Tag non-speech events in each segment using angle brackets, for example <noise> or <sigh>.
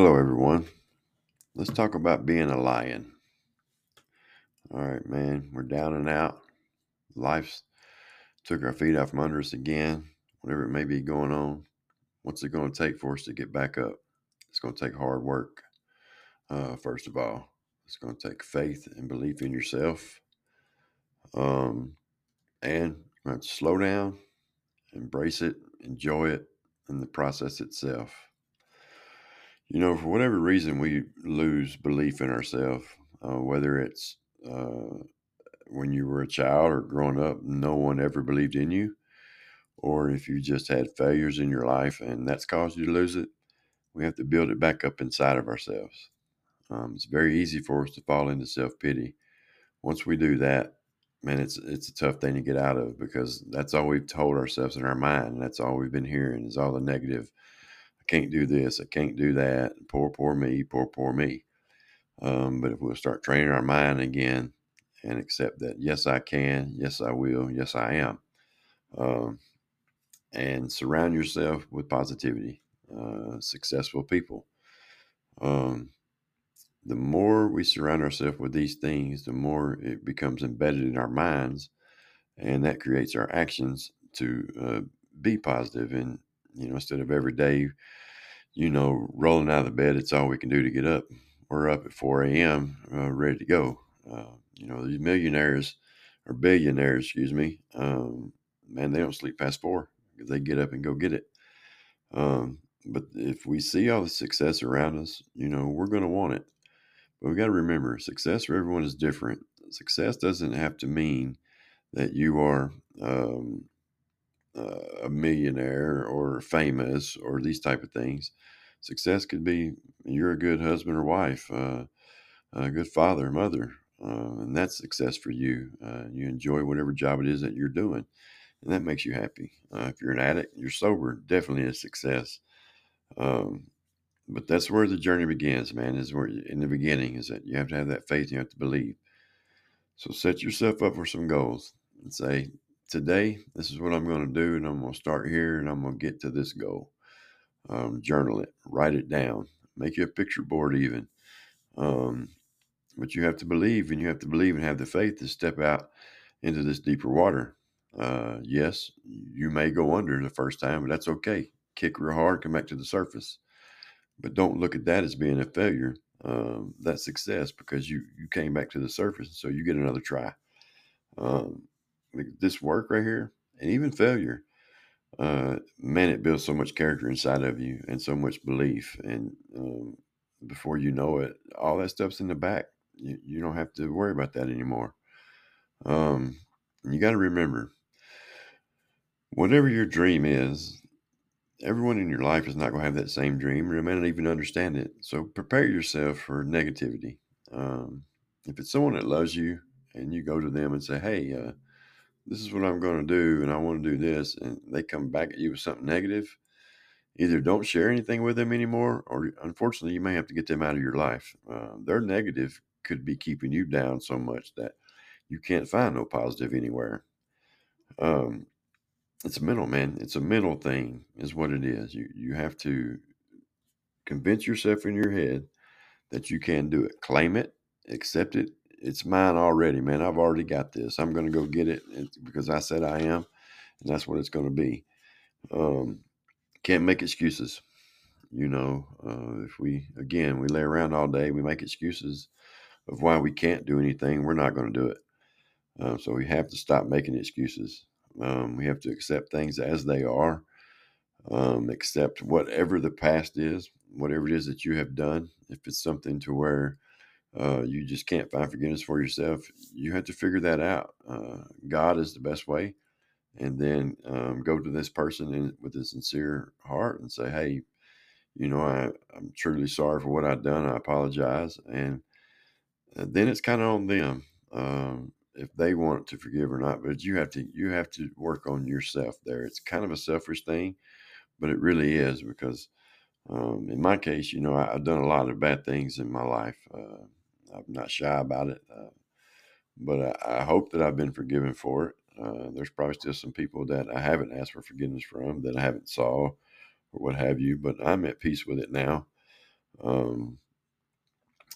Hello, everyone. Let's talk about being a lion. All right, man, we're down and out. Life's took our feet out from under us again, whatever it may be going on. What's it going to take for us to get back up? It's going to take hard work, uh, first of all. It's going to take faith and belief in yourself. Um, and slow down, embrace it, enjoy it, and the process itself. You know, for whatever reason, we lose belief in ourselves, uh, whether it's uh, when you were a child or growing up, no one ever believed in you, or if you just had failures in your life and that's caused you to lose it, we have to build it back up inside of ourselves. Um, it's very easy for us to fall into self pity. Once we do that, man, it's it's a tough thing to get out of because that's all we've told ourselves in our mind. That's all we've been hearing is all the negative. Can't do this. I can't do that. Poor, poor me. Poor, poor me. Um, but if we'll start training our mind again and accept that, yes, I can. Yes, I will. Yes, I am. Um, and surround yourself with positivity, uh, successful people. Um, the more we surround ourselves with these things, the more it becomes embedded in our minds, and that creates our actions to uh, be. And you know, instead of every day, you know, rolling out of the bed, it's all we can do to get up. We're up at 4 a.m. Uh, ready to go. Uh, you know, these millionaires or billionaires, excuse me, um, man, they don't sleep past four because they get up and go get it. Um, but if we see all the success around us, you know, we're going to want it. But we got to remember success for everyone is different. Success doesn't have to mean that you are um, uh, a millionaire or famous or these type of things. Success could be you're a good husband or wife, uh, a good father, or mother, uh, and that's success for you. Uh, you enjoy whatever job it is that you're doing, and that makes you happy. Uh, if you're an addict, you're sober, definitely a success. Um, but that's where the journey begins, man. Is where in the beginning is that you have to have that faith, you have to believe. So set yourself up for some goals and say, today, this is what I'm going to do, and I'm going to start here, and I'm going to get to this goal. Um, journal it, write it down, make you a picture board, even. Um, but you have to believe, and you have to believe and have the faith to step out into this deeper water. Uh, yes, you may go under the first time, but that's okay. Kick real hard, come back to the surface. But don't look at that as being a failure. Um, that's success because you you came back to the surface, so you get another try. Um, this work right here, and even failure, uh, man, it builds so much character inside of you and so much belief. And um, before you know it, all that stuff's in the back. You, you don't have to worry about that anymore. Um, you got to remember, whatever your dream is, everyone in your life is not going to have that same dream or they may not even understand it. So prepare yourself for negativity. Um, if it's someone that loves you and you go to them and say, hey, uh, this is what I'm going to do and I want to do this, and they come back at you with something negative, either don't share anything with them anymore, or unfortunately, you may have to get them out of your life. Uh, their negative could be keeping you down so much that you can't find no positive anywhere. Um, it's a mental man. It's a mental thing, is what it is. You you have to convince yourself in your head that you can do it. Claim it, accept it. It's mine already, man. I've already got this. I'm going to go get it because I said I am, and that's what it's going to be. Um, can't make excuses. You know, uh, if we again we lay around all day, we make excuses of why we can't do anything. We're not going to do it. Uh, so we have to stop making excuses. Um, we have to accept things as they are, um, accept whatever the past is, whatever it is that you have done. If it's something to where uh, you just can't find forgiveness for yourself, you have to figure that out. Uh, God is the best way. And then um, go to this person in, with a sincere heart and say, hey, you know, I, I'm truly sorry for what I've done. I apologize. And uh, then it's kind of on them. Um, if they want to forgive or not. But you have to you have to work on yourself there. It's kind of a selfish thing, but it really is because um, in my case, you know, I, have done a lot of bad things in my life. Uh, I'm not shy about it, uh, but I, I, hope that I've been forgiven for it. Uh, there's probably still some people that I haven't asked for forgiveness from that I haven't saw or what have you, but I'm at peace with it now. Um,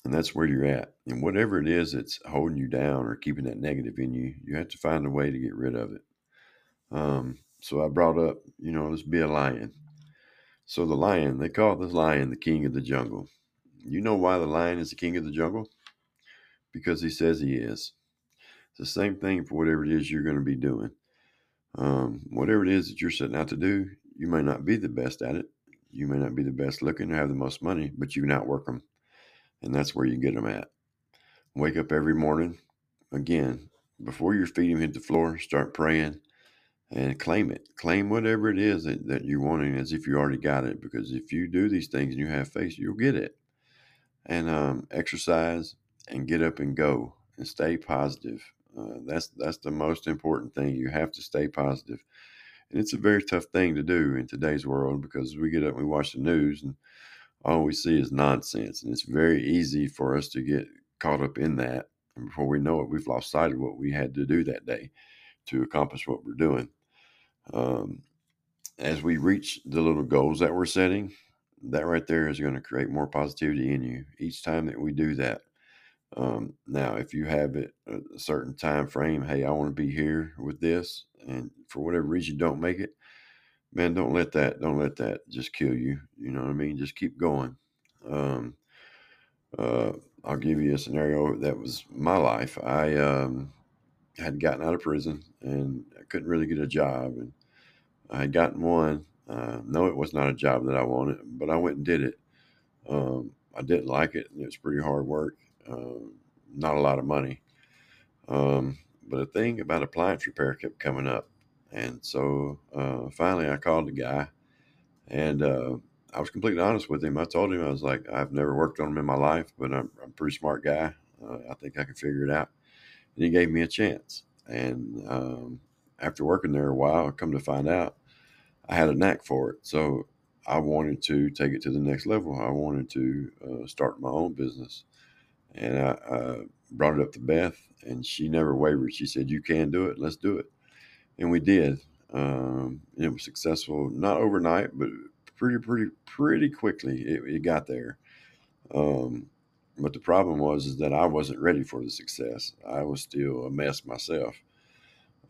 and that's where you're at. And whatever it is that's holding you down or keeping that negative in you, you have to find a way to get rid of it. Um, so I brought up, you know, let's be a lion. So the lion, they call this lion the king of the jungle. You know why the lion is the king of the jungle? Because he says he is. It's the same thing for whatever it is you're going to be doing. Um, whatever it is that you're setting out to do, you may not be the best at it. You may not be the best looking or have the most money, but you can outwork them. And that's where you get them at. Wake up every morning. Again, before your feet even hit the floor, start praying and claim it. Claim whatever it is that, that you're wanting as if you already got it. Because if you do these things and you have faith, you'll get it. And um, exercise and get up and go and stay positive. Uh, that's that's the most important thing. You have to stay positive. and it's a very tough thing to do in today's world because we get up, and we watch the news, and all we see is nonsense, and it's very easy for us to get caught up in that. And before we know it, we've lost sight of what we had to do that day to accomplish what we're doing. Um, as we reach the little goals that we're setting, that right there is going to create more positivity in you each time that we do that. Um, now, if you have it a certain time frame, hey, I want to be here with this, and for whatever reason don't make it, man, don't let that don't let that just kill you. You know what I mean? Just keep going. Um, uh, I'll give you a scenario that was my life. I um, had gotten out of prison and I couldn't really get a job, and I had gotten one. Uh, no, it was not a job that I wanted, but I went and did it. Um, I didn't like it, and it was pretty hard work. Um, not a lot of money. Um, but a thing about appliance repair kept coming up. And so uh, finally I called the guy and uh, I was completely honest with him. I told him, I was like, I've never worked on them in my life, but I'm, I'm a pretty smart guy. Uh, I think I can figure it out. And he gave me a chance. And um, after working there a while, I come to find out I had a knack for it. So I wanted to take it to the next level. I wanted to uh, start my own business. And I, brought it up to Beth, and she never wavered. She said, You can do it. Let's do it. And we did. Um, and it was successful, not overnight, but pretty, pretty, pretty quickly. It, it got there. Um, but the problem was is that I wasn't ready for the success. I was still a mess myself.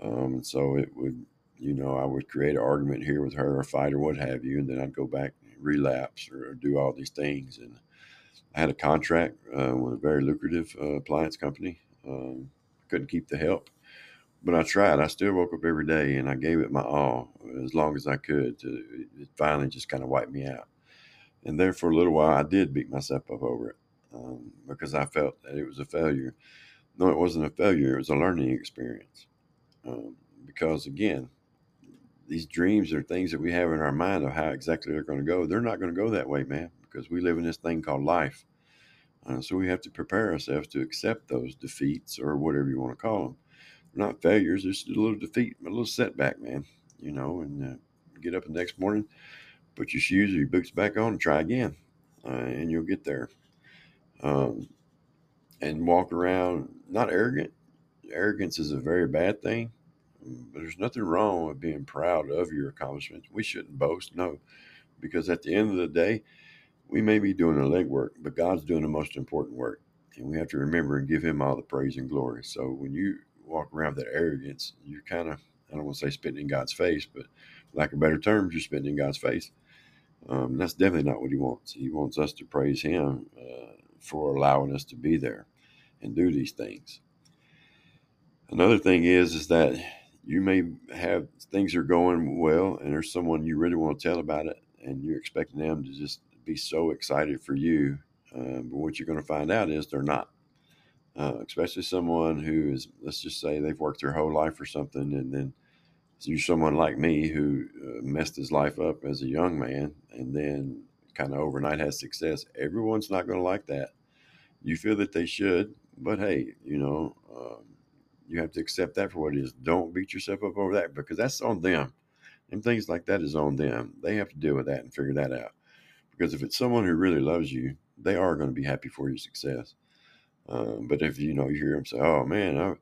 Um, and so it would, you know, I would create an argument here with her, a fight or what have you, and then I'd go back and relapse or do all these things. And I had a contract uh, with a very lucrative uh, appliance company. Um, couldn't keep the help, but I tried. I still woke up every day and I gave it my all as long as I could. To, it finally just kind of wiped me out. And there for a little while, I did beat myself up over it um, because I felt that it was a failure. No, it wasn't a failure. It was a learning experience. Um, because again, these dreams are things that we have in our mind of how exactly they're going to go. They're not going to go that way, man because we live in this thing called life. Uh, so we have to prepare ourselves to accept those defeats or whatever you want to call them. They're not failures, it's just a little defeat, a little setback, man. You know, and uh, get up the next morning, put your shoes or your boots back on, and try again, uh, and you'll get there. Um, and walk around not arrogant. Arrogance is a very bad thing, but there's nothing wrong with being proud of your accomplishments. We shouldn't boast, no, because at the end of the day, we may be doing the legwork, but God's doing the most important work. And we have to remember and give him all the praise and glory. So when you walk around with that arrogance, you're kind of, I don't want to say spitting in God's face, but lack of better terms, you're spitting in God's face. Um, that's definitely not what he wants. He wants us to praise him uh, for allowing us to be there and do these things. Another thing is, is that you may have things are going well and there's someone you really want to tell about it and you're expecting them to just be so excited for you. Uh, but what you're going to find out is they're not. Uh, especially someone who is, let's just say, they've worked their whole life for something, and then you're someone like me who uh, messed his life up as a young man, and then kind of overnight has success. Everyone's not going to like that. You feel that they should, but hey, you know, um, you have to accept that for what it is. Don't beat yourself up over that because that's on them. And things like that is on them. They have to deal with that and figure that out. Because if it's someone who really loves you, they are going to be happy for your success. Um, but if you know you hear them say, "Oh man, I,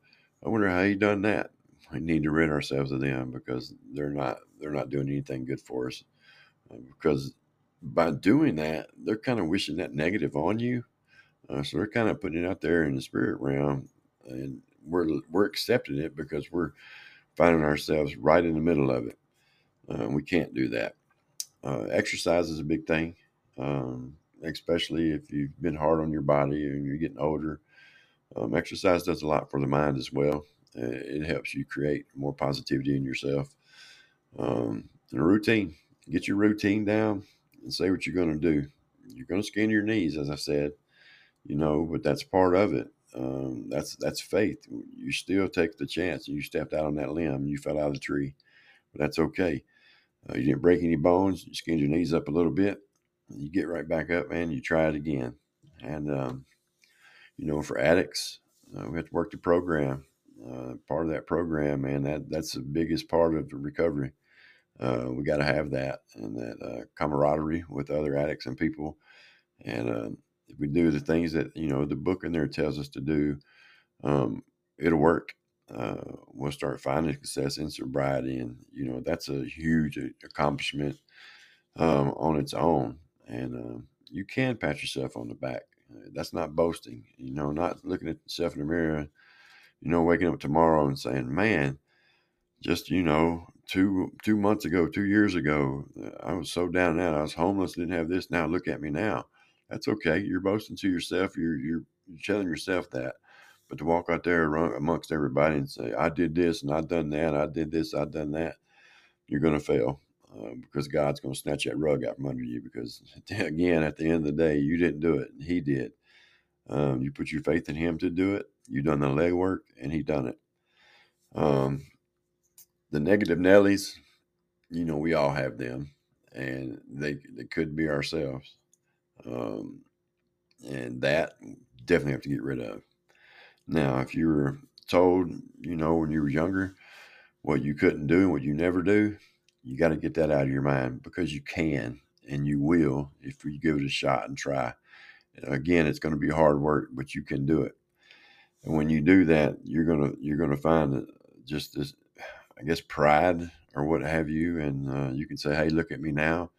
I wonder how he done that," we need to rid ourselves of them because they're not they're not doing anything good for us. Uh, because by doing that, they're kind of wishing that negative on you. Uh, so they're kind of putting it out there in the spirit realm, and we're we're accepting it because we're finding ourselves right in the middle of it. Uh, we can't do that. Uh, exercise is a big thing, um, especially if you've been hard on your body and you're getting older. Um, exercise does a lot for the mind as well. Uh, it helps you create more positivity in yourself. Um, and a routine, get your routine down and say what you're going to do. You're going to skin your knees, as I said, you know, but that's part of it. Um, that's that's faith. You still take the chance. And you stepped out on that limb. You fell out of the tree, but that's okay. Uh, you didn't break any bones. You skinned your knees up a little bit. You get right back up, man. You try it again. And um, you know, for addicts, uh, we have to work the program. Uh, part of that program, man, that that's the biggest part of the recovery. Uh, we got to have that and that uh, camaraderie with other addicts and people. And um, if we do the things that you know the book in there tells us to do, um, it'll work. Uh, we'll start finding success in sobriety, and you know that's a huge accomplishment um, on its own. And uh, you can pat yourself on the back. That's not boasting. You know, not looking at yourself in the mirror. You know, waking up tomorrow and saying, "Man, just you know, two two months ago, two years ago, I was so down and out. I was homeless, didn't have this. Now look at me now." That's okay. You're boasting to yourself. You're you're, you're telling yourself that. But to walk out there amongst everybody and say, "I did this and I done that. I did this. I done that," you're going to fail uh, because God's going to snatch that rug out from under you. Because <laughs> again, at the end of the day, you didn't do it; He did. Um, you put your faith in Him to do it. You done the legwork, and He done it. Um, the negative Nellies, you know, we all have them, and they they could be ourselves. Um, and that definitely have to get rid of. Now, if you were told, you know, when you were younger, what you couldn't do and what you never do, you got to get that out of your mind because you can and you will if you give it a shot and try. Again, it's going to be hard work, but you can do it. And when you do that, you're gonna you're gonna find just this, I guess, pride or what have you, and uh, you can say, "Hey, look at me now."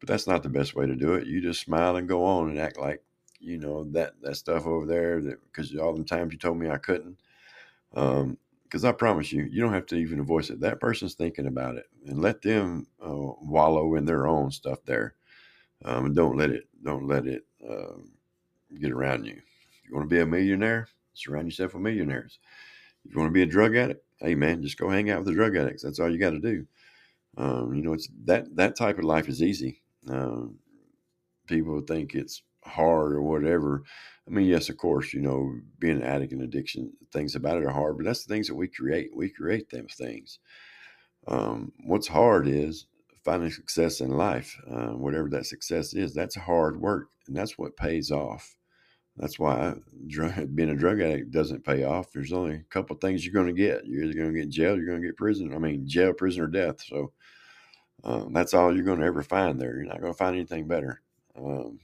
But that's not the best way to do it. You just smile and go on and act like you know that that stuff over there that because all the times you told me I couldn't. Um, because I promise you, you don't have to even voice it. That person's thinking about it, and let them uh, wallow in their own stuff there. Um, and don't let it don't let it uh, get around you. If you want to be a millionaire, surround yourself with millionaires. If you want to be a drug addict, hey man, just go hang out with the drug addicts. That's all you got to do. Um, you know, it's that that type of life is easy. Um, people think it's hard or whatever. I mean, yes, of course, you know, being an addict and addiction, things about it are hard, but that's the things that we create. We create them things. Um, what's hard is finding success in life, uh, whatever that success is. That's hard work, and that's what pays off. That's why being a drug addict doesn't pay off. There's only a couple things you're going to get. You're either going to get jail, you're going to get prison. I mean, jail, prison, or death. So um, that's all you're going to ever find there. You're not going to find anything better. Um,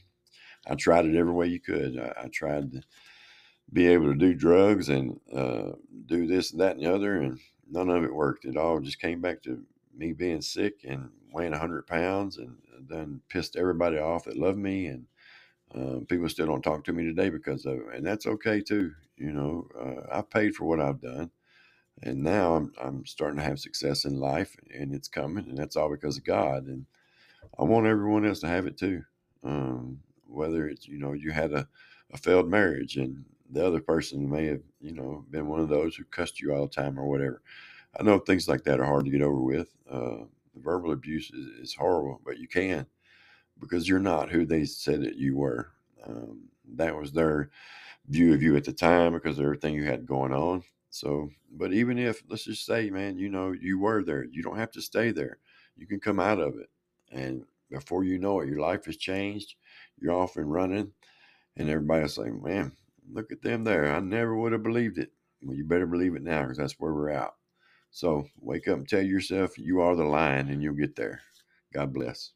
I tried it every way you could. I, I, tried to be able to do drugs and uh, do this and that and the other, and none of it worked. It all just came back to me being sick and weighing 100 pounds and then pissed everybody off that loved me. And uh, people still don't talk to me today because of it. And that's okay too. You know, uh, I've paid for what I've done and now I'm I'm starting to have success in life, and it's coming, and that's all because of God. And I want everyone else to have it too. Um, whether it's you know you had a, a failed marriage, and the other person may have you know been one of those who cussed you all the time or whatever. I know things like that are hard to get over with. Uh, the verbal abuse is, is, horrible, but you can because you're not who they said that you were. Um, that was their view of you at the time because of everything you had going on. So, but even if, let's just say, man, you know, you were there, you don't have to stay there. You can come out of it. And before you know it, your life has changed. You're off and running. And everybody's saying, man, look at them there. I never would have believed it. Well, you better believe it now because that's where we're out. So wake up and tell yourself you are the lion and you'll get there. God bless.